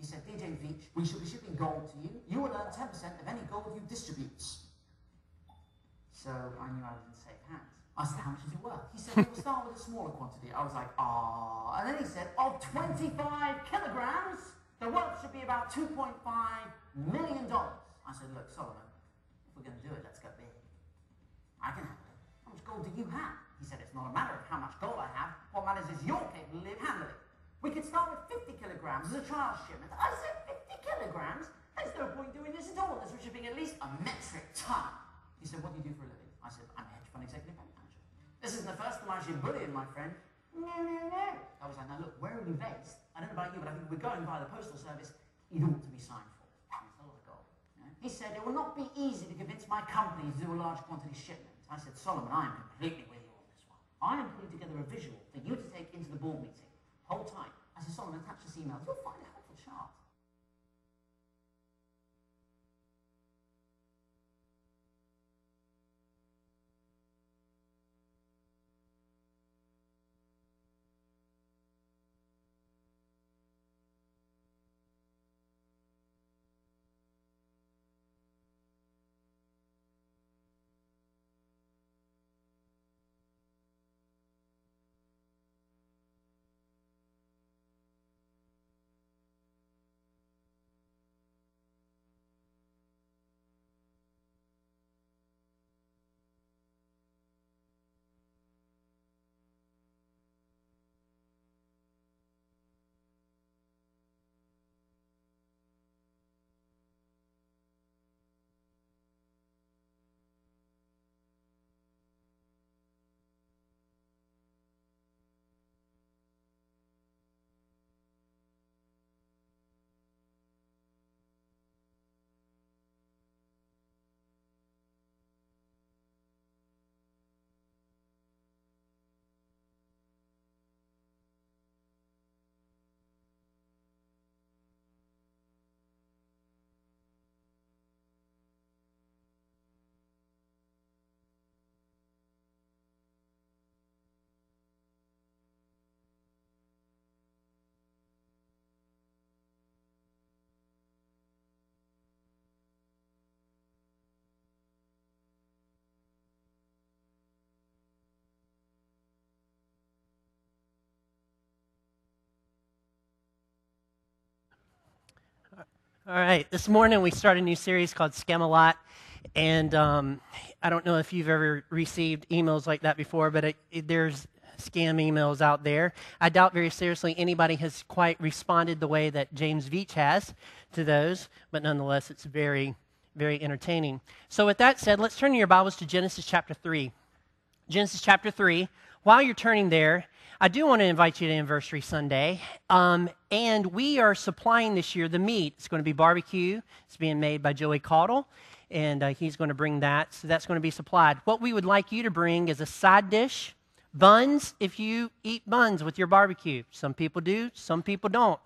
Veitch, we should be shipping gold to you. You will earn 10% of any gold you distribute. So I knew I didn't save hands. I said, how much is it worth? He said, we'll start with a smaller quantity. I was like, ah. And then he said, of 25 kilograms, the worth should be about $2.5 million. I said, look, Solomon, if we're going to do it, let's go big. I can handle it. How much gold do you have? He said, it's not a matter of how much gold I have. What matters is your capability of handling it. We could start with 50 kilograms as a trial shipment. I said, 50 kilograms? There's no point doing this at all. This should be at least a metric ton. He said, what do you do for a living? I said, I'm a hedge fund executive bank manager. This isn't the first time I've seen bullion, my friend. No, no, no. I was like, now look, where are you based? I don't know about you, but I think we're going by the postal service. It ought to be signed for. It's a lot of gold. He said, it will not be easy to convince my company to do a large quantity shipment. I said, Solomon, I am completely with you on this one. I am putting together a visual for you to take into the board meeting. Hold tight. I said, Solomon, attach this email. You'll find a All right, this morning we start a new series called Scam-A-Lot. And um, I don't know if you've ever received emails like that before, but it, it, there's scam emails out there. I doubt very seriously anybody has quite responded the way that James Veitch has to those, but nonetheless, it's very, very entertaining. So, with that said, let's turn your Bibles to Genesis chapter 3. Genesis chapter 3. While you're turning there, I do want to invite you to Anniversary Sunday. Um, and we are supplying this year the meat. It's going to be barbecue. It's being made by Joey Caudle, and uh, he's going to bring that. So that's going to be supplied. What we would like you to bring is a side dish Buns, if you eat buns with your barbecue. Some people do, some people don't.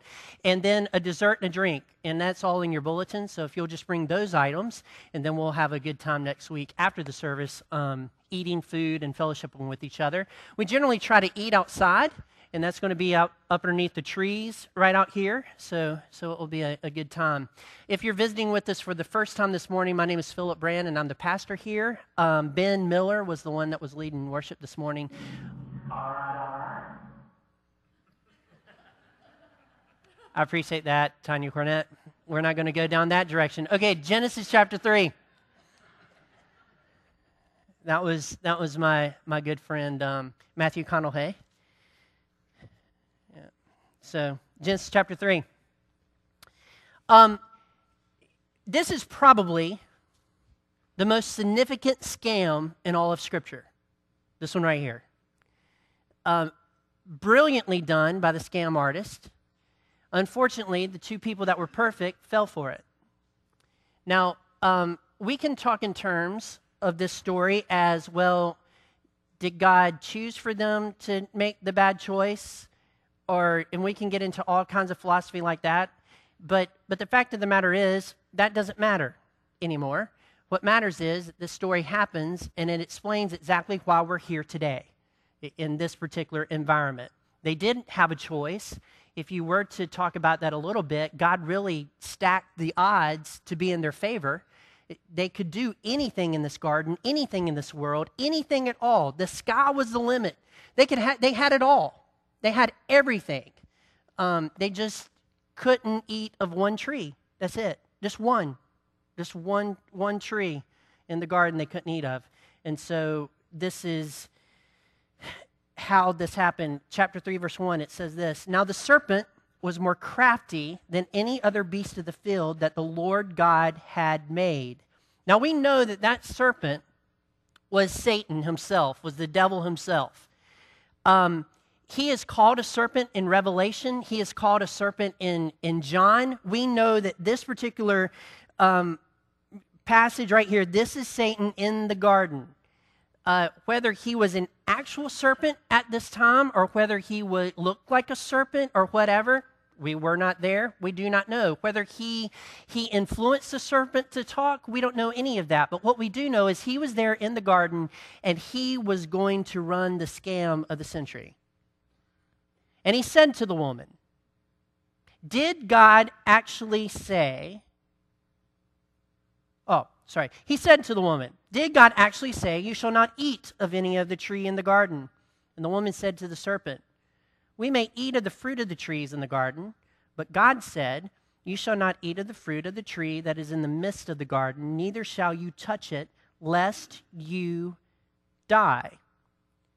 And then a dessert and a drink. And that's all in your bulletin. So if you'll just bring those items, and then we'll have a good time next week after the service, um, eating food and fellowshipping with each other. We generally try to eat outside and that's going to be out up underneath the trees right out here. So, so it will be a, a, good time. If you're visiting with us for the first time this morning, my name is Philip Brand, and I'm the pastor here. Um, ben Miller was the one that was leading worship this morning. All right, all right. I appreciate that, Tanya Cornett. We're not going to go down that direction. Okay, Genesis chapter three. That was that was my my good friend um, Matthew Connell Hay. Yeah. so, Genesis chapter 3. Um, this is probably the most significant scam in all of Scripture. This one right here. Um, brilliantly done by the scam artist. Unfortunately, the two people that were perfect fell for it. Now, um, we can talk in terms of this story as well. Did God choose for them to make the bad choice? or and we can get into all kinds of philosophy like that but but the fact of the matter is that doesn't matter anymore what matters is this story happens and it explains exactly why we're here today in this particular environment they didn't have a choice if you were to talk about that a little bit, God really stacked the odds to be in their favor. They could do anything in this garden, anything in this world, anything at all. The sky was the limit. They, could ha- they had it all, they had everything. Um, they just couldn't eat of one tree. That's it. Just one. Just one, one tree in the garden they couldn't eat of. And so this is how this happened. Chapter 3, verse 1, it says this Now the serpent was more crafty than any other beast of the field that the Lord God had made. Now we know that that serpent was Satan himself, was the devil himself. Um, he is called a serpent in Revelation. He is called a serpent in, in John. We know that this particular um, passage right here, this is Satan in the garden. Uh, whether he was an actual serpent at this time or whether he would look like a serpent or whatever, we were not there. We do not know. Whether he, he influenced the serpent to talk, we don't know any of that. But what we do know is he was there in the garden and he was going to run the scam of the century. And he said to the woman, Did God actually say, Oh, sorry. He said to the woman, Did God actually say, You shall not eat of any of the tree in the garden? And the woman said to the serpent, We may eat of the fruit of the trees in the garden, but God said, You shall not eat of the fruit of the tree that is in the midst of the garden, neither shall you touch it, lest you die.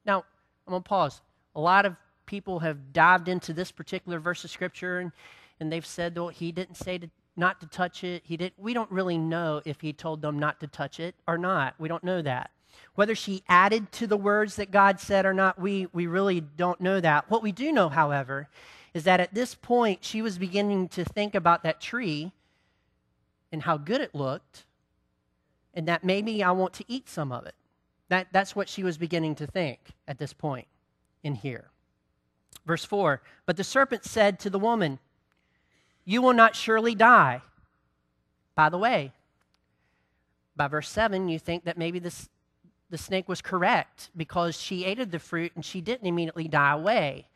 Now, I'm going to pause. A lot of people have dived into this particular verse of scripture and, and they've said, well, he didn't say to, not to touch it. He did. We don't really know if he told them not to touch it or not. We don't know that. Whether she added to the words that God said or not, we, we really don't know that. What we do know, however, is that at this point she was beginning to think about that tree and how good it looked, and that maybe I want to eat some of it. That, that's what she was beginning to think at this point in here. Verse 4 But the serpent said to the woman, You will not surely die. By the way, by verse 7, you think that maybe this, the snake was correct because she ate of the fruit and she didn't immediately die away.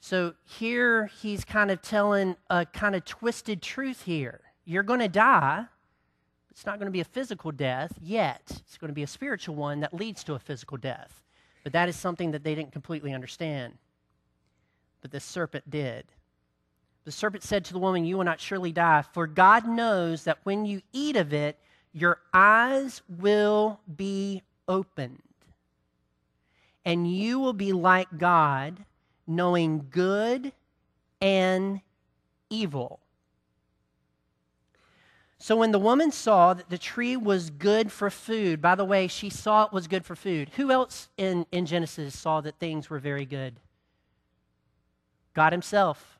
So here he's kind of telling a kind of twisted truth here. You're going to die. It's not going to be a physical death yet. It's going to be a spiritual one that leads to a physical death. But that is something that they didn't completely understand but the serpent did. The serpent said to the woman, You will not surely die, for God knows that when you eat of it, your eyes will be opened, and you will be like God, knowing good and evil. So when the woman saw that the tree was good for food, by the way, she saw it was good for food. Who else in, in Genesis saw that things were very good? God Himself.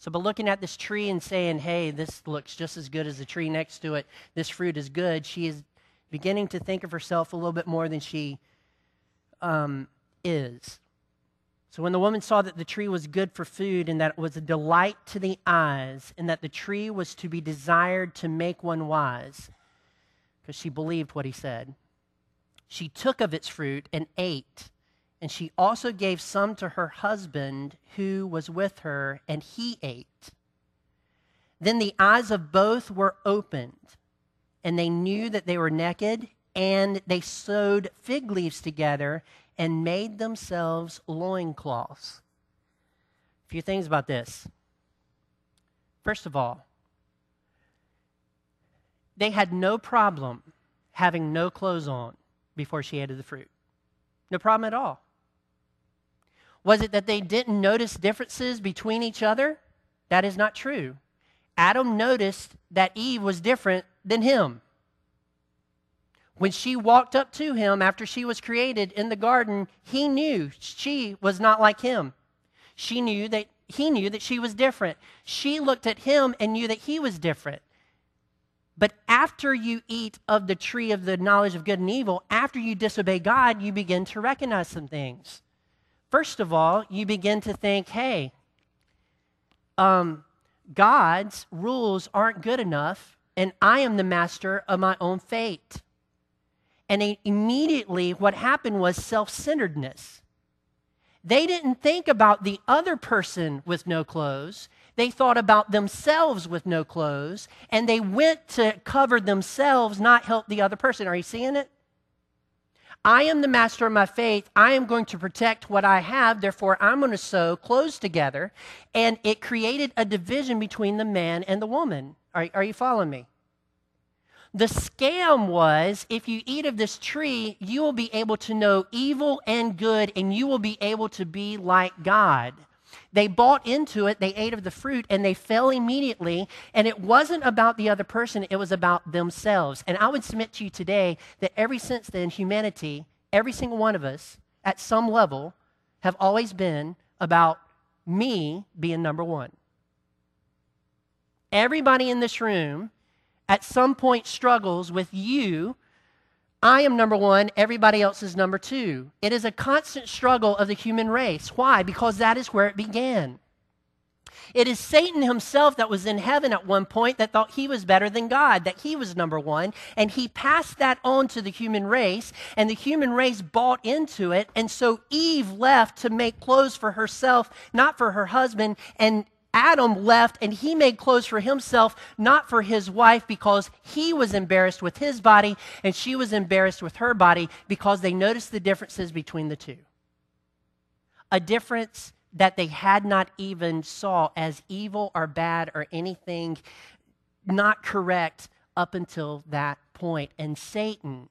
So, by looking at this tree and saying, hey, this looks just as good as the tree next to it, this fruit is good, she is beginning to think of herself a little bit more than she um, is. So, when the woman saw that the tree was good for food and that it was a delight to the eyes and that the tree was to be desired to make one wise, because she believed what he said, she took of its fruit and ate. And she also gave some to her husband who was with her, and he ate. Then the eyes of both were opened, and they knew that they were naked, and they sewed fig leaves together and made themselves loincloths. A few things about this. First of all, they had no problem having no clothes on before she ate the fruit. No problem at all. Was it that they didn't notice differences between each other? That is not true. Adam noticed that Eve was different than him. When she walked up to him after she was created in the garden, he knew she was not like him. She knew that he knew that she was different. She looked at him and knew that he was different. But after you eat of the tree of the knowledge of good and evil, after you disobey God, you begin to recognize some things. First of all, you begin to think, hey, um, God's rules aren't good enough, and I am the master of my own fate. And immediately, what happened was self centeredness. They didn't think about the other person with no clothes. They thought about themselves with no clothes, and they went to cover themselves, not help the other person. Are you seeing it? I am the master of my faith. I am going to protect what I have. Therefore, I'm going to sew clothes together. And it created a division between the man and the woman. Are, are you following me? The scam was if you eat of this tree, you will be able to know evil and good, and you will be able to be like God. They bought into it, they ate of the fruit, and they fell immediately. And it wasn't about the other person, it was about themselves. And I would submit to you today that ever since then, humanity, every single one of us, at some level, have always been about me being number one. Everybody in this room at some point struggles with you. I am number one, everybody else is number two. It is a constant struggle of the human race. Why? Because that is where it began. It is Satan himself that was in heaven at one point that thought he was better than God, that he was number one, and he passed that on to the human race, and the human race bought into it. And so Eve left to make clothes for herself, not for her husband, and Adam left and he made clothes for himself, not for his wife, because he was embarrassed with his body and she was embarrassed with her body because they noticed the differences between the two. A difference that they had not even saw as evil or bad or anything not correct up until that point. And Satan,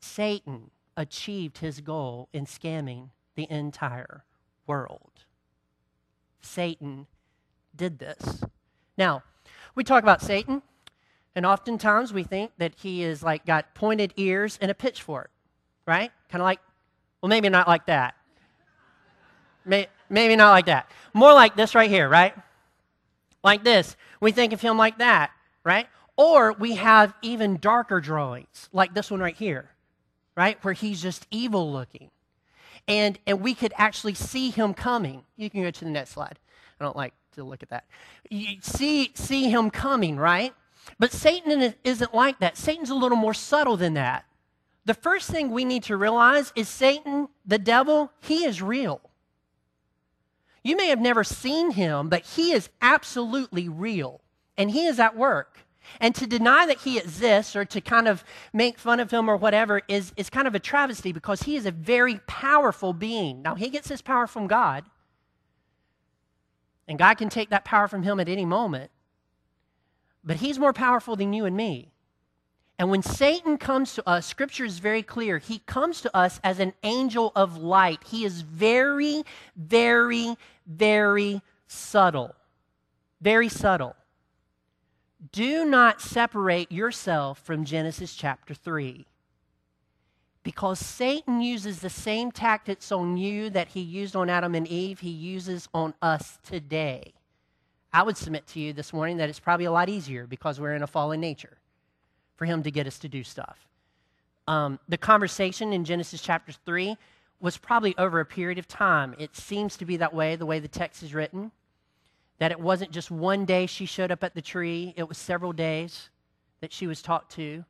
Satan achieved his goal in scamming the entire world. Satan did this. Now, we talk about Satan, and oftentimes we think that he is like got pointed ears and a pitchfork, right? Kind of like, well, maybe not like that. maybe not like that. More like this right here, right? Like this. We think of him like that, right? Or we have even darker drawings, like this one right here, right? Where he's just evil looking. And, and we could actually see him coming. You can go to the next slide. I don't like to look at that. You see, see him coming, right? But Satan isn't like that. Satan's a little more subtle than that. The first thing we need to realize is Satan, the devil, he is real. You may have never seen him, but he is absolutely real, and he is at work. And to deny that he exists or to kind of make fun of him or whatever is, is kind of a travesty because he is a very powerful being. Now, he gets his power from God, and God can take that power from him at any moment. But he's more powerful than you and me. And when Satan comes to us, scripture is very clear. He comes to us as an angel of light. He is very, very, very subtle. Very subtle. Do not separate yourself from Genesis chapter 3 because Satan uses the same tactics on you that he used on Adam and Eve, he uses on us today. I would submit to you this morning that it's probably a lot easier because we're in a fallen nature for him to get us to do stuff. Um, the conversation in Genesis chapter 3 was probably over a period of time. It seems to be that way, the way the text is written, that it wasn't just one day she showed up at the tree, it was several days that she was talked to.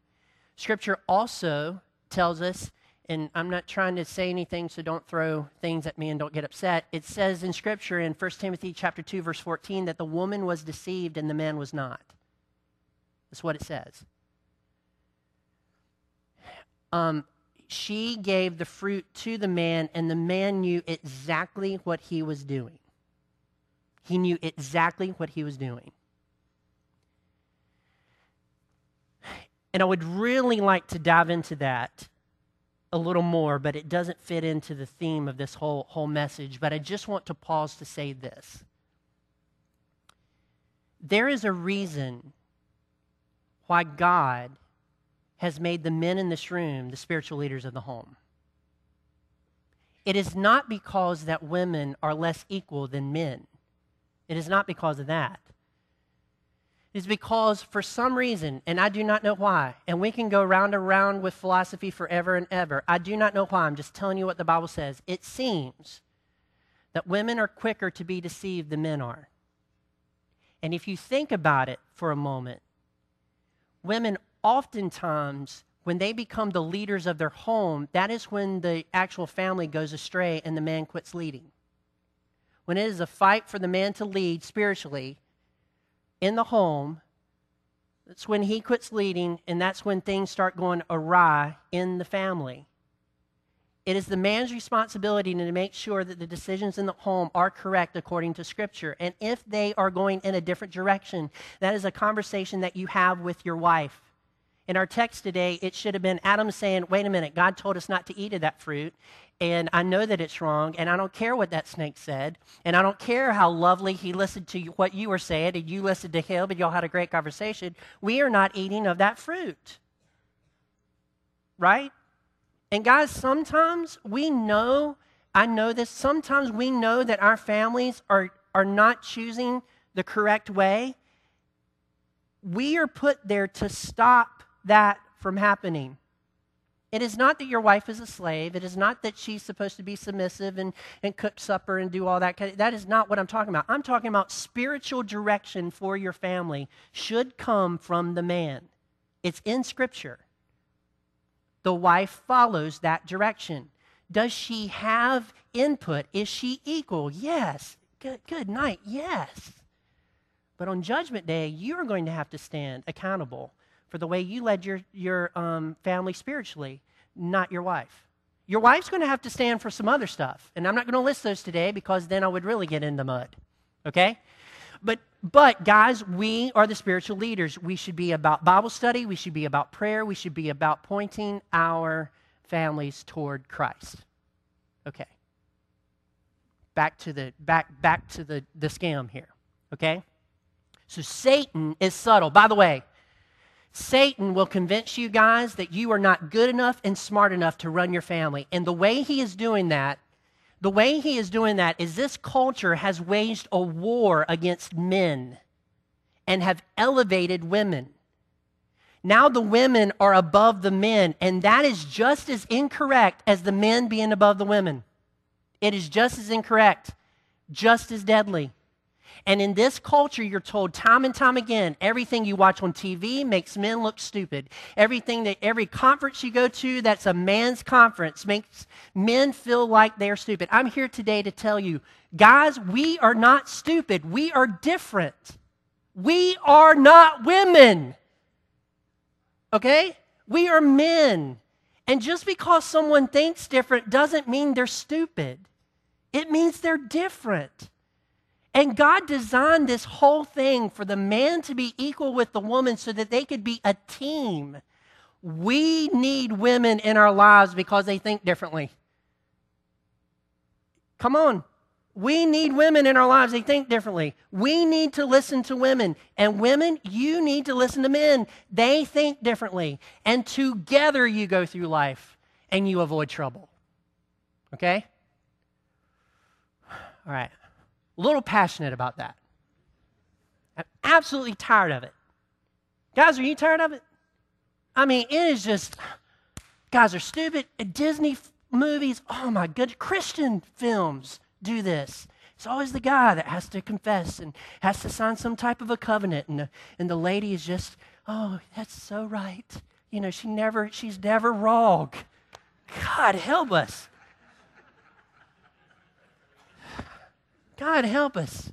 Scripture also tells us, and I'm not trying to say anything, so don't throw things at me and don't get upset. It says in Scripture in 1 Timothy chapter 2, verse 14, that the woman was deceived and the man was not. That's what it says. Um, she gave the fruit to the man, and the man knew exactly what he was doing. He knew exactly what he was doing. And I would really like to dive into that a little more, but it doesn't fit into the theme of this whole, whole message. But I just want to pause to say this. There is a reason why God has made the men in this room the spiritual leaders of the home. It is not because that women are less equal than men. It is not because of that is because for some reason, and I do not know why, and we can go round and round with philosophy forever and ever. I do not know why. I'm just telling you what the Bible says. It seems that women are quicker to be deceived than men are. And if you think about it for a moment, women oftentimes when they become the leaders of their home, that is when the actual family goes astray and the man quits leading. When it is a fight for the man to lead spiritually in the home, that's when he quits leading, and that's when things start going awry in the family. It is the man's responsibility to make sure that the decisions in the home are correct according to Scripture. And if they are going in a different direction, that is a conversation that you have with your wife. In our text today, it should have been Adam saying, Wait a minute, God told us not to eat of that fruit, and I know that it's wrong, and I don't care what that snake said, and I don't care how lovely he listened to what you were saying, and you listened to him, and y'all had a great conversation. We are not eating of that fruit. Right? And guys, sometimes we know, I know this, sometimes we know that our families are, are not choosing the correct way. We are put there to stop that from happening. It is not that your wife is a slave. It is not that she's supposed to be submissive and, and cook supper and do all that. That is not what I'm talking about. I'm talking about spiritual direction for your family should come from the man. It's in Scripture. The wife follows that direction. Does she have input? Is she equal? Yes. Good, good night. Yes. But on Judgment Day, you are going to have to stand accountable for the way you led your, your um, family spiritually, not your wife. Your wife's going to have to stand for some other stuff. And I'm not going to list those today because then I would really get in the mud. Okay? But but guys, we are the spiritual leaders. We should be about Bible study, we should be about prayer, we should be about pointing our families toward Christ. Okay. Back to the back back to the, the scam here. Okay? So Satan is subtle. By the way, Satan will convince you guys that you are not good enough and smart enough to run your family. And the way he is doing that, the way he is doing that is this culture has waged a war against men and have elevated women. Now the women are above the men, and that is just as incorrect as the men being above the women. It is just as incorrect, just as deadly. And in this culture, you're told time and time again everything you watch on TV makes men look stupid. Everything that every conference you go to that's a man's conference makes men feel like they're stupid. I'm here today to tell you, guys, we are not stupid. We are different. We are not women. Okay? We are men. And just because someone thinks different doesn't mean they're stupid, it means they're different. And God designed this whole thing for the man to be equal with the woman so that they could be a team. We need women in our lives because they think differently. Come on. We need women in our lives. They think differently. We need to listen to women. And women, you need to listen to men. They think differently. And together you go through life and you avoid trouble. Okay? All right a little passionate about that. I'm absolutely tired of it. Guys, are you tired of it? I mean, it is just, guys are stupid. Disney movies, oh my good, Christian films do this. It's always the guy that has to confess and has to sign some type of a covenant, and the, and the lady is just, oh, that's so right. You know, she never, she's never wrong. God help us. God help us.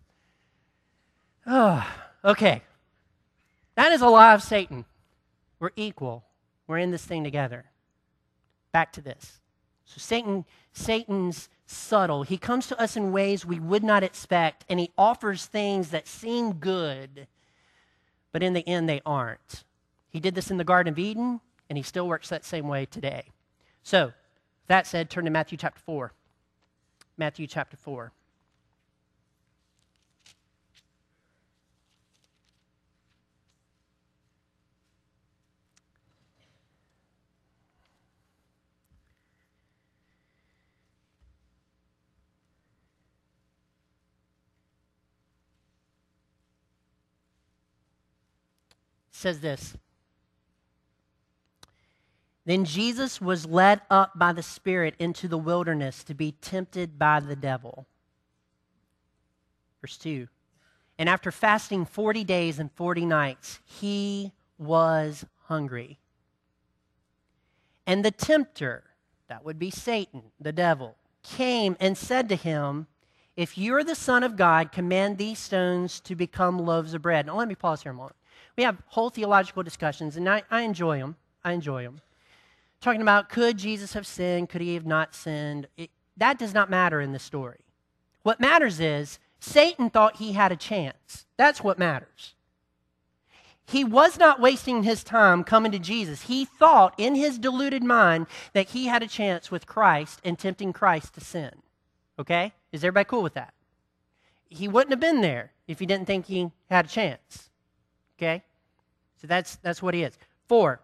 Oh, okay. That is a lie of Satan. We're equal. We're in this thing together. Back to this. So Satan, Satan's subtle. He comes to us in ways we would not expect, and he offers things that seem good, but in the end they aren't. He did this in the Garden of Eden, and he still works that same way today. So, that said, turn to Matthew chapter 4. Matthew chapter 4. Says this Then Jesus was led up by the Spirit into the wilderness to be tempted by the devil. Verse 2 And after fasting 40 days and 40 nights, he was hungry. And the tempter, that would be Satan, the devil, came and said to him, If you are the Son of God, command these stones to become loaves of bread. Now, let me pause here a moment. We have whole theological discussions, and I, I enjoy them. I enjoy them. Talking about could Jesus have sinned? Could he have not sinned? It, that does not matter in the story. What matters is Satan thought he had a chance. That's what matters. He was not wasting his time coming to Jesus. He thought in his deluded mind that he had a chance with Christ and tempting Christ to sin. Okay? Is everybody cool with that? He wouldn't have been there if he didn't think he had a chance. Okay? So that's, that's what he is. Four.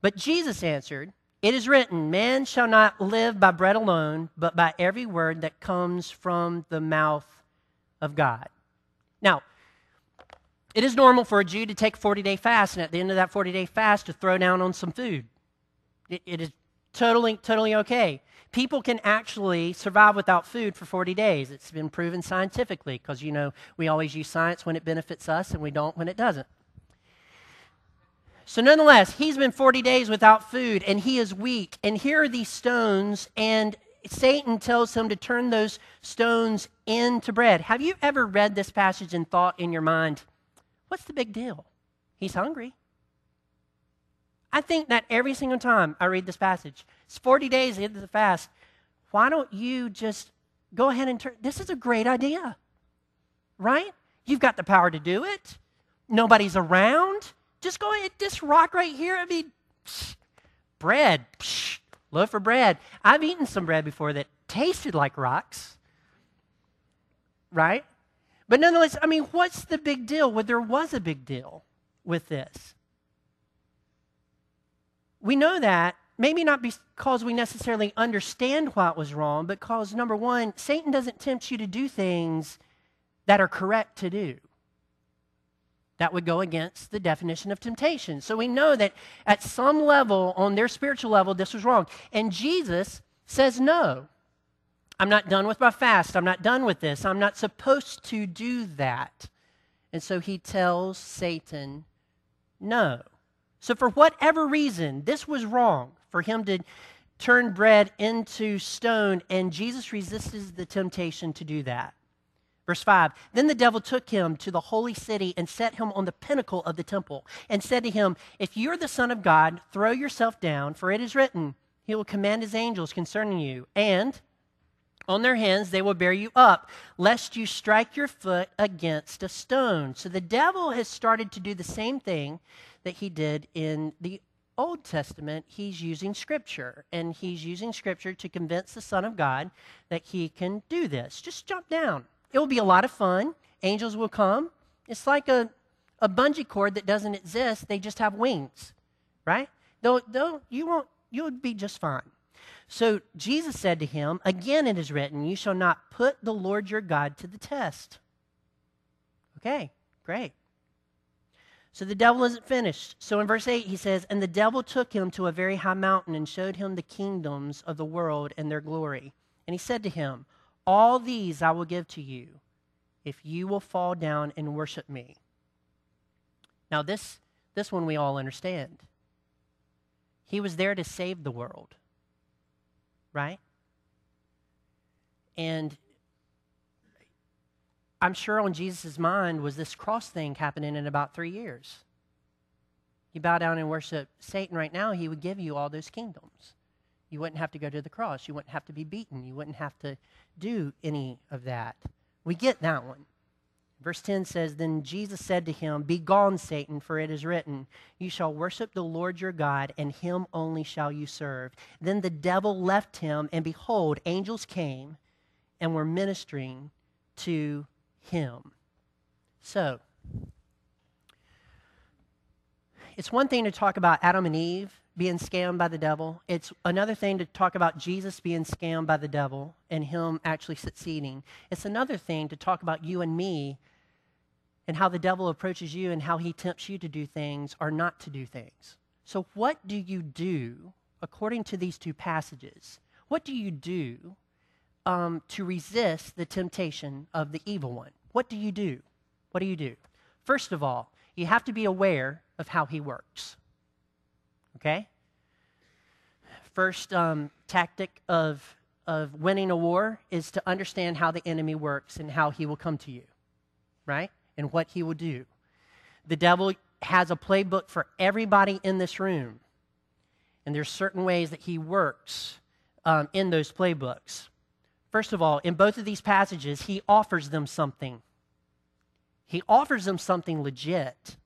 But Jesus answered, It is written, Man shall not live by bread alone, but by every word that comes from the mouth of God. Now, it is normal for a Jew to take a 40 day fast, and at the end of that 40 day fast, to throw down on some food. it, it is totally, totally okay. People can actually survive without food for 40 days. It's been proven scientifically because, you know, we always use science when it benefits us and we don't when it doesn't. So, nonetheless, he's been 40 days without food and he is weak. And here are these stones, and Satan tells him to turn those stones into bread. Have you ever read this passage and thought in your mind, What's the big deal? He's hungry. I think that every single time I read this passage, it's 40 days into the fast. Why don't you just go ahead and turn? This is a great idea, right? You've got the power to do it. Nobody's around. Just go ahead, this rock right here. I mean, psh, bread, psh, loaf of bread. I've eaten some bread before that tasted like rocks, right? But nonetheless, I mean, what's the big deal? Well, there was a big deal with this. We know that, maybe not because we necessarily understand what was wrong, but because, number one, Satan doesn't tempt you to do things that are correct to do. That would go against the definition of temptation. So we know that at some level, on their spiritual level, this was wrong. And Jesus says no. I'm not done with my fast. I'm not done with this. I'm not supposed to do that. And so he tells Satan, no. So, for whatever reason, this was wrong for him to turn bread into stone, and Jesus resisted the temptation to do that. Verse 5 Then the devil took him to the holy city and set him on the pinnacle of the temple, and said to him, If you're the Son of God, throw yourself down, for it is written, He will command His angels concerning you, and on their hands they will bear you up, lest you strike your foot against a stone. So the devil has started to do the same thing that he did in the Old Testament. He's using Scripture, and he's using Scripture to convince the Son of God that he can do this. Just jump down. It will be a lot of fun. Angels will come. It's like a, a bungee cord that doesn't exist, they just have wings, right? Though, though you won't, you'll be just fine. So Jesus said to him, Again it is written, You shall not put the Lord your God to the test. Okay, great. So the devil isn't finished. So in verse 8, he says, And the devil took him to a very high mountain and showed him the kingdoms of the world and their glory. And he said to him, All these I will give to you if you will fall down and worship me. Now, this, this one we all understand. He was there to save the world right? And I'm sure on Jesus' mind was this cross thing happening in about three years. You bow down and worship Satan right now, he would give you all those kingdoms. You wouldn't have to go to the cross. You wouldn't have to be beaten. You wouldn't have to do any of that. We get that one. Verse 10 says, Then Jesus said to him, Begone, Satan, for it is written, You shall worship the Lord your God, and him only shall you serve. Then the devil left him, and behold, angels came and were ministering to him. So, it's one thing to talk about Adam and Eve being scammed by the devil. It's another thing to talk about Jesus being scammed by the devil and him actually succeeding. It's another thing to talk about you and me and how the devil approaches you and how he tempts you to do things or not to do things. So, what do you do according to these two passages? What do you do um, to resist the temptation of the evil one? What do you do? What do you do? First of all, you have to be aware of how he works. Okay? first um, tactic of, of winning a war is to understand how the enemy works and how he will come to you, right? And what he will do. The devil has a playbook for everybody in this room. And there's certain ways that he works um, in those playbooks. First of all, in both of these passages, he offers them something. He offers them something legit.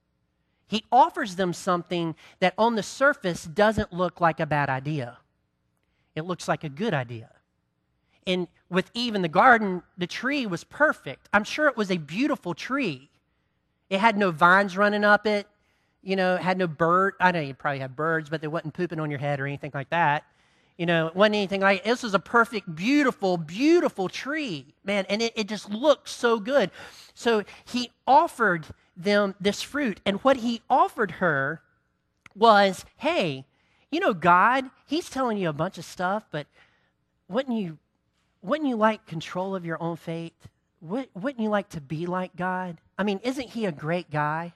He offers them something that on the surface doesn't look like a bad idea. It looks like a good idea. And with Eve in the garden, the tree was perfect. I'm sure it was a beautiful tree. It had no vines running up it, you know, it had no bird. I know you probably had birds, but they wasn't pooping on your head or anything like that. You know, it wasn't anything like this was a perfect, beautiful, beautiful tree, man, and it, it just looked so good. So he offered them this fruit. And what he offered her was, hey, you know, God, he's telling you a bunch of stuff, but wouldn't you wouldn't you like control of your own fate? Wouldn't you like to be like God? I mean, isn't he a great guy?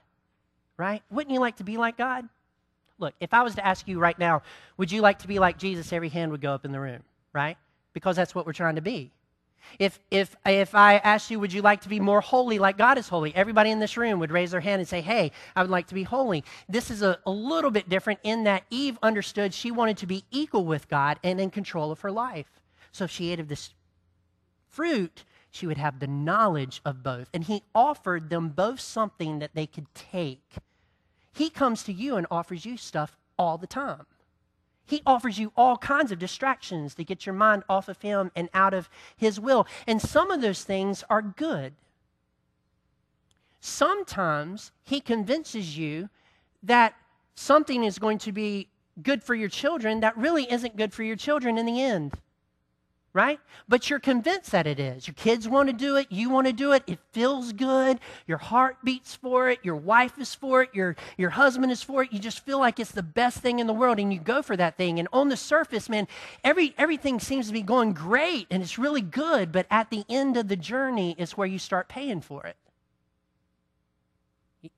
Right? Wouldn't you like to be like God? Look, if I was to ask you right now, would you like to be like Jesus? Every hand would go up in the room, right? Because that's what we're trying to be. If, if, if I asked you, would you like to be more holy like God is holy? Everybody in this room would raise their hand and say, hey, I would like to be holy. This is a, a little bit different in that Eve understood she wanted to be equal with God and in control of her life. So if she ate of this fruit, she would have the knowledge of both. And he offered them both something that they could take. He comes to you and offers you stuff all the time. He offers you all kinds of distractions to get your mind off of Him and out of His will. And some of those things are good. Sometimes He convinces you that something is going to be good for your children that really isn't good for your children in the end right? But you're convinced that it is. Your kids want to do it, you want to do it, it feels good, your heart beats for it, your wife is for it, your, your husband is for it. You just feel like it's the best thing in the world and you go for that thing. And on the surface, man, every, everything seems to be going great and it's really good, but at the end of the journey is where you start paying for it.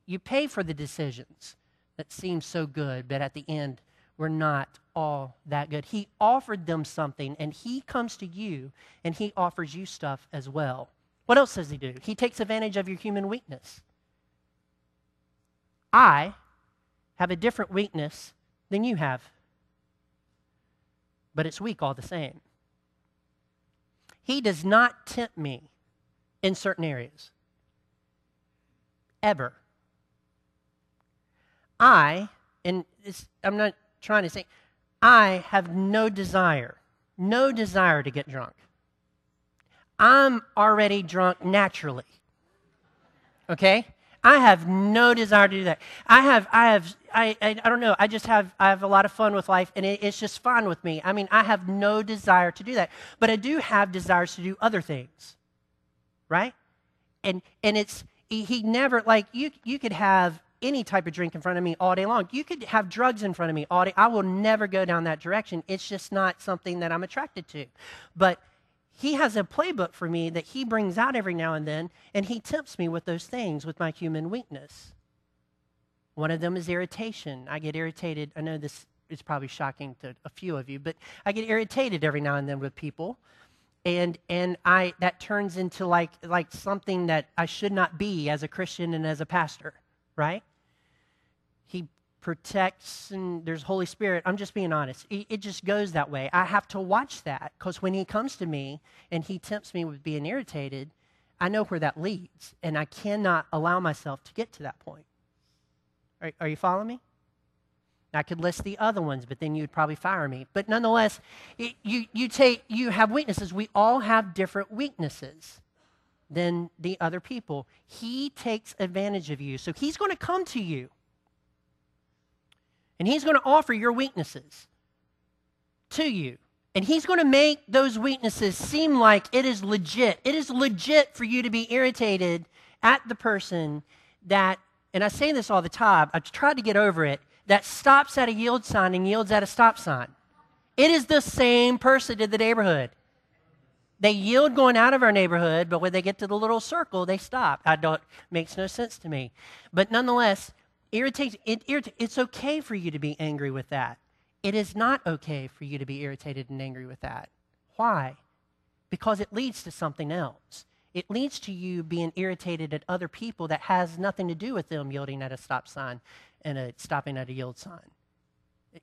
You pay for the decisions that seem so good, but at the end, we're not all that good. He offered them something, and He comes to you and He offers you stuff as well. What else does He do? He takes advantage of your human weakness. I have a different weakness than you have, but it's weak all the same. He does not tempt me in certain areas. Ever. I, and I'm not trying to say, I have no desire, no desire to get drunk. I'm already drunk naturally. Okay? I have no desire to do that. I have, I have, I, I, I, don't know. I just have, I have a lot of fun with life, and it, it's just fun with me. I mean, I have no desire to do that, but I do have desires to do other things, right? And and it's he never like you. You could have any type of drink in front of me all day long. You could have drugs in front of me all day. I will never go down that direction. It's just not something that I'm attracted to. But he has a playbook for me that he brings out every now and then, and he tempts me with those things with my human weakness. One of them is irritation. I get irritated. I know this is probably shocking to a few of you, but I get irritated every now and then with people. And and I that turns into like like something that I should not be as a Christian and as a pastor, right? Protects and there's Holy Spirit. I'm just being honest. It, it just goes that way. I have to watch that because when He comes to me and He tempts me with being irritated, I know where that leads, and I cannot allow myself to get to that point. Are, are you following me? I could list the other ones, but then you'd probably fire me. But nonetheless, it, you, you, take, you have weaknesses. We all have different weaknesses than the other people. He takes advantage of you. So he's going to come to you and He's going to offer your weaknesses to you. And He's going to make those weaknesses seem like it is legit. It is legit for you to be irritated at the person that, and I say this all the time, I've tried to get over it, that stops at a yield sign and yields at a stop sign. It is the same person in the neighborhood. They yield going out of our neighborhood, but when they get to the little circle, they stop. I don't makes no sense to me. But nonetheless, irritates, it. It's okay for you to be angry with that. It is not okay for you to be irritated and angry with that. Why? Because it leads to something else. It leads to you being irritated at other people that has nothing to do with them yielding at a stop sign and a stopping at a yield sign.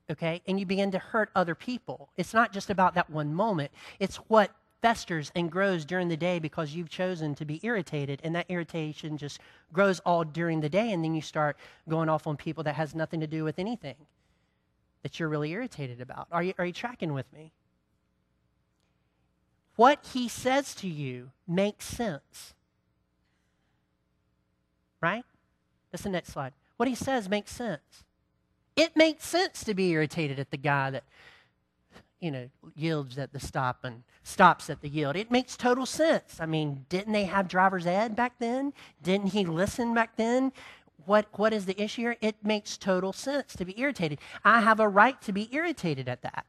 Okay? And you begin to hurt other people. It's not just about that one moment, it's what festers and grows during the day because you've chosen to be irritated and that irritation just grows all during the day and then you start going off on people that has nothing to do with anything that you're really irritated about. Are you, are you tracking with me? What he says to you makes sense. Right? That's the next slide. What he says makes sense. It makes sense to be irritated at the guy that you know, yields at the stop and stops at the yield. It makes total sense. I mean, didn't they have driver's ed back then? Didn't he listen back then? What, what is the issue here? It makes total sense to be irritated. I have a right to be irritated at that.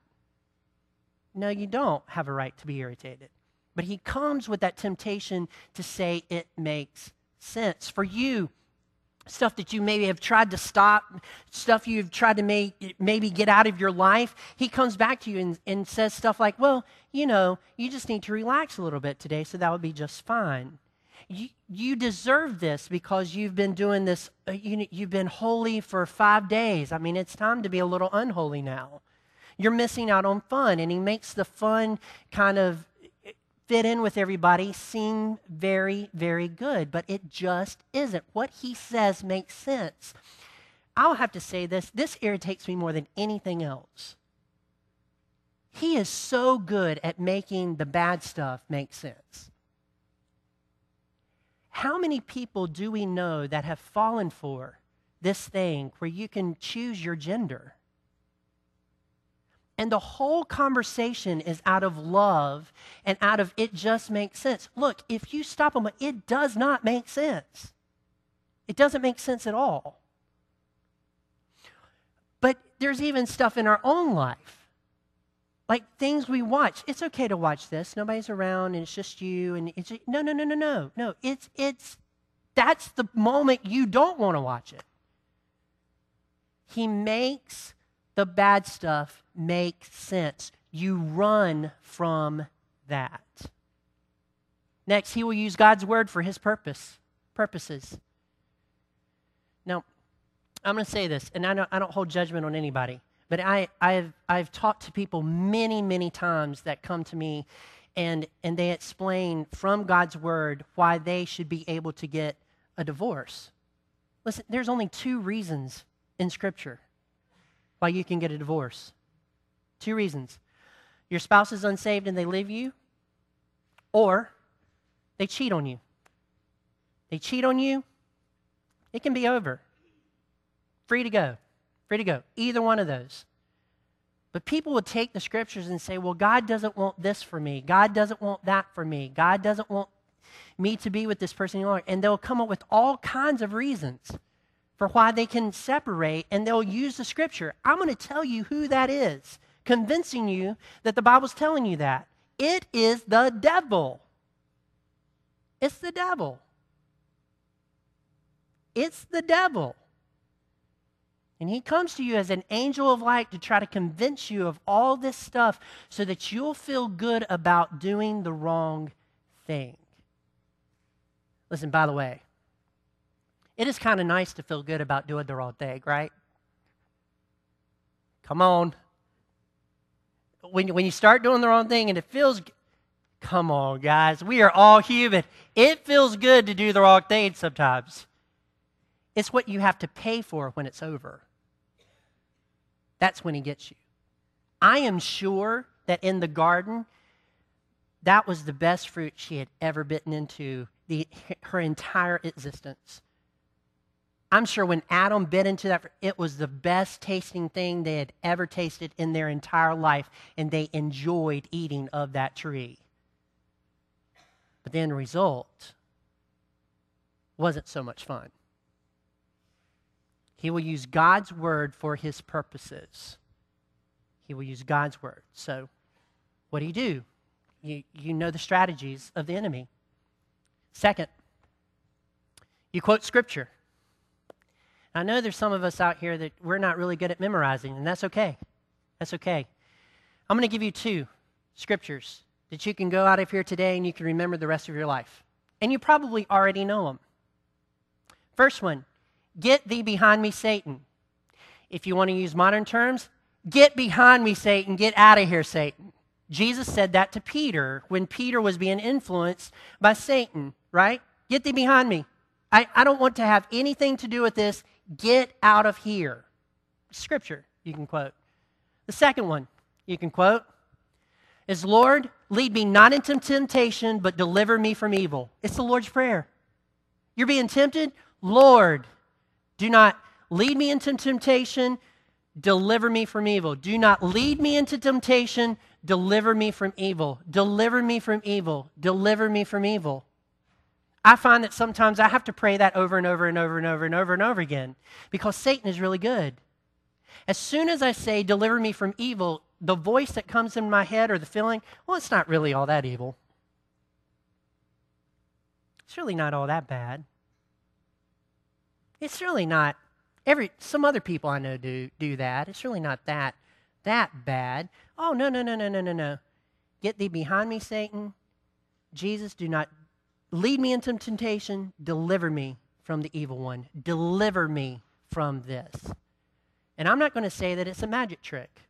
No, you don't have a right to be irritated. But he comes with that temptation to say it makes sense. For you, stuff that you maybe have tried to stop, stuff you've tried to make, maybe get out of your life, he comes back to you and, and says stuff like, Well, you know, you just need to relax a little bit today, so that would be just fine. You, you deserve this because you've been doing this, uh, you, you've been holy for five days. I mean, it's time to be a little unholy now. You're missing out on fun, and he makes the fun kind of fit in with everybody seem very, very good, but it just isn't. What he says makes sense. I'll have to say this this irritates me more than anything else. He is so good at making the bad stuff make sense. How many people do we know that have fallen for this thing where you can choose your gender? And the whole conversation is out of love and out of it just makes sense. Look, if you stop them, it does not make sense. It doesn't make sense at all. But there's even stuff in our own life, like things we watch. It's okay to watch this. Nobody's around, and it's just you. And it's just, no, no, no, no, no, no. It's it's that's the moment you don't want to watch it. He makes the bad stuff make sense. You run from that. Next, he will use God's word for his purpose, purposes. Now, I'm going to say this, and I don't, I don't hold judgment on anybody, but I, I've, I've talked to people many, many times that come to me and, and they explain from God's word why they should be able to get a divorce. Listen, there's only two reasons in Scripture why you can get a divorce. Two reasons your spouse is unsaved and they leave you, or they cheat on you. They cheat on you, it can be over. Free to go. Free to go. Either one of those. But people would take the scriptures and say, well, God doesn't want this for me. God doesn't want that for me. God doesn't want me to be with this person anymore. And they'll come up with all kinds of reasons for why they can separate, and they'll use the scripture. I'm going to tell you who that is, convincing you that the Bible's telling you that. It is the devil. It's the devil. It's the devil. And he comes to you as an angel of light to try to convince you of all this stuff so that you'll feel good about doing the wrong thing. Listen, by the way, it is kind of nice to feel good about doing the wrong thing, right? Come on. When, when you start doing the wrong thing and it feels, come on, guys, we are all human. It feels good to do the wrong thing sometimes. It's what you have to pay for when it's over. That's when he gets you. I am sure that in the garden, that was the best fruit she had ever bitten into the, her entire existence. I'm sure when Adam bit into that, it was the best tasting thing they had ever tasted in their entire life, and they enjoyed eating of that tree. But the end result wasn't so much fun. He will use God's word for his purposes. He will use God's word. So, what do you do? You, you know the strategies of the enemy. Second, you quote scripture. I know there's some of us out here that we're not really good at memorizing, and that's okay. That's okay. I'm going to give you two scriptures that you can go out of here today and you can remember the rest of your life. And you probably already know them. First one Get thee behind me, Satan. If you want to use modern terms, get behind me, Satan. Get out of here, Satan. Jesus said that to Peter when Peter was being influenced by Satan, right? Get thee behind me. I, I don't want to have anything to do with this. Get out of here. Scripture you can quote. The second one you can quote is Lord, lead me not into temptation, but deliver me from evil. It's the Lord's Prayer. You're being tempted? Lord, do not lead me into temptation, deliver me from evil. Do not lead me into temptation, deliver me from evil. Deliver me from evil. Deliver me from evil. I find that sometimes I have to pray that over and over and over and over and over and over again because Satan is really good. As soon as I say, deliver me from evil, the voice that comes in my head or the feeling, well, it's not really all that evil. It's really not all that bad. It's really not every some other people I know do do that. It's really not that that bad. Oh no, no, no, no, no, no, no. Get thee behind me, Satan. Jesus, do not lead me into temptation. Deliver me from the evil one. Deliver me from this. And I'm not going to say that it's a magic trick.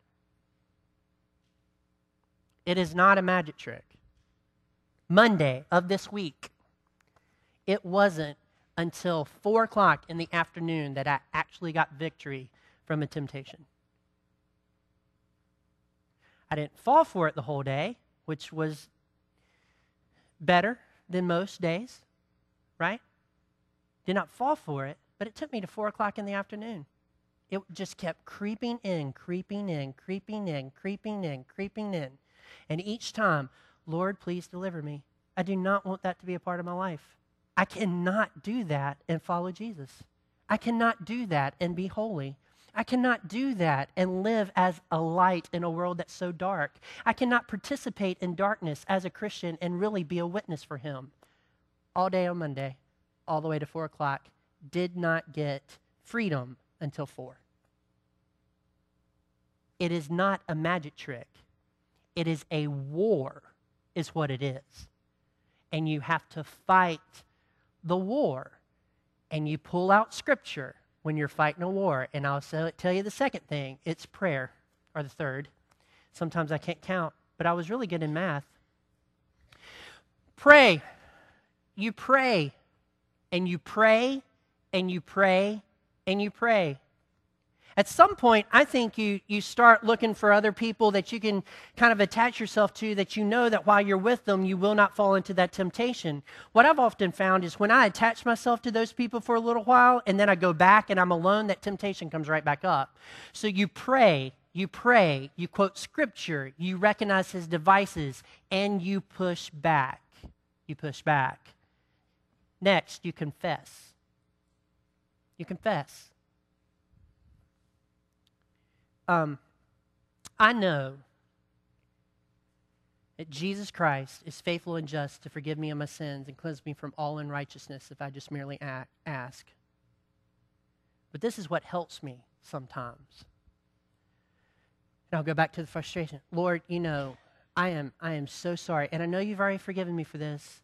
It is not a magic trick. Monday of this week, it wasn't until 4 o'clock in the afternoon that I actually got victory from a temptation. I didn't fall for it the whole day, which was better than most days, right? Did not fall for it, but it took me to 4 o'clock in the afternoon it just kept creeping in, creeping in, creeping in, creeping in, creeping in. And each time, Lord, please deliver me. I do not want that to be a part of my life. I cannot do that and follow Jesus. I cannot do that and be holy. I cannot do that and live as a light in a world that's so dark. I cannot participate in darkness as a Christian and really be a witness for Him. All day on Monday, all the way to 4 o'clock, did not get freedom until 4. It is not a magic trick. It is a war, is what it is. And you have to fight the war. And you pull out scripture when you're fighting a war. And I'll tell you the second thing it's prayer, or the third. Sometimes I can't count, but I was really good in math. Pray. You pray, and you pray, and you pray, and you pray. At some point, I think you, you start looking for other people that you can kind of attach yourself to that you know that while you're with them, you will not fall into that temptation. What I've often found is when I attach myself to those people for a little while and then I go back and I'm alone, that temptation comes right back up. So you pray, you pray, you quote scripture, you recognize his devices, and you push back. You push back. Next, you confess. You confess. Um, I know that Jesus Christ is faithful and just to forgive me of my sins and cleanse me from all unrighteousness if I just merely ask. But this is what helps me sometimes. And I'll go back to the frustration. Lord, you know, I am I am so sorry. And I know you've already forgiven me for this,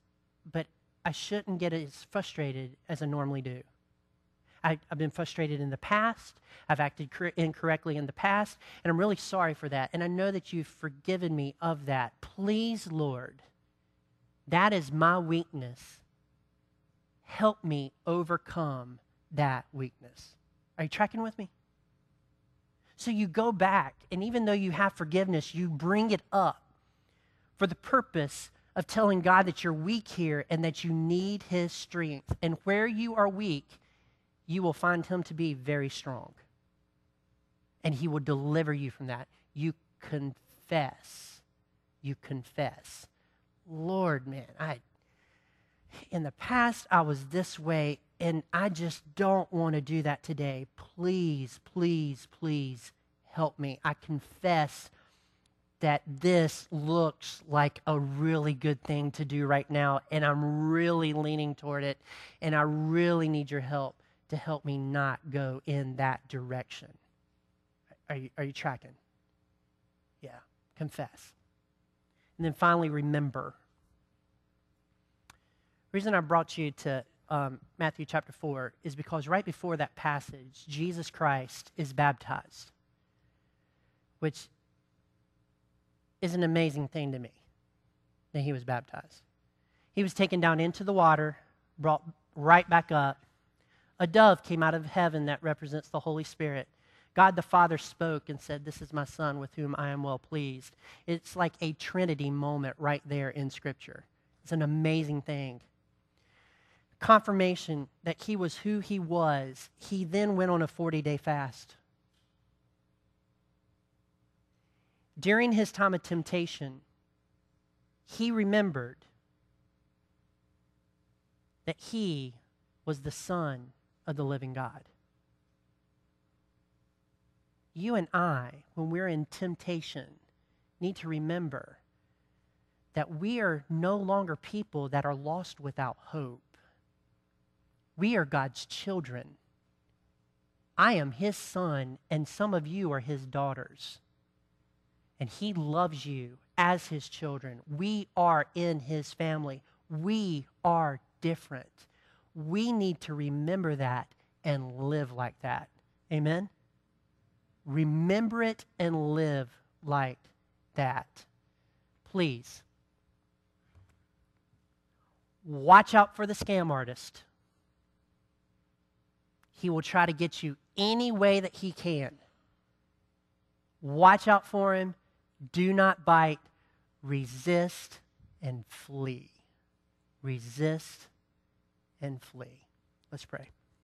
but I shouldn't get as frustrated as I normally do. I, have been frustrated in the past. I've acted cor- incorrectly in the past, and I'm really sorry for that. And I know that you've forgiven me of that. Please, Lord, that is my weakness. Help me overcome that weakness. Are you tracking with me? So you go back, and even though you have forgiveness, you bring it up for the purpose of telling God that you're weak here and that you need His strength. And where you are weak, you will find him to be very strong. And he will deliver you from that. You confess. You confess. Lord, man, I in the past I was this way and I just don't want to do that today. Please, please, please help me. I confess that this looks like a really good thing to do right now, and I'm really leaning toward it, and I really need your help to help me not go in that direction. Are you, are you tracking? Yeah, confess. And then finally, remember. The reason I brought you to um, Matthew chapter 4 is because right before that passage, Jesus Christ is baptized, which is an amazing thing to me that he was baptized. He was taken down into the water, brought right back up. A dove came out of heaven that represents the Holy Spirit. God the Father spoke and said, This is my Son with whom I am well pleased. It's like a Trinity moment right there in Scripture. It's an amazing thing. Confirmation that he was who he was, he then went on a 40 day fast. During his time of temptation, he remembered that he was the Son of the living God. You and I, when we're in temptation, need to remember that we are no longer people that are lost without hope. We are God's children. I am his son, and some of you are his daughters. And he loves you as his children. We are in his family. We are different. We need to remember that and live like that. Amen? Remember it and live like that. Please. Watch out for the scam artist. He will try to get you any way that he can. Watch out for him. Do not bite. Resist and flee. Resist and flee. Let's pray.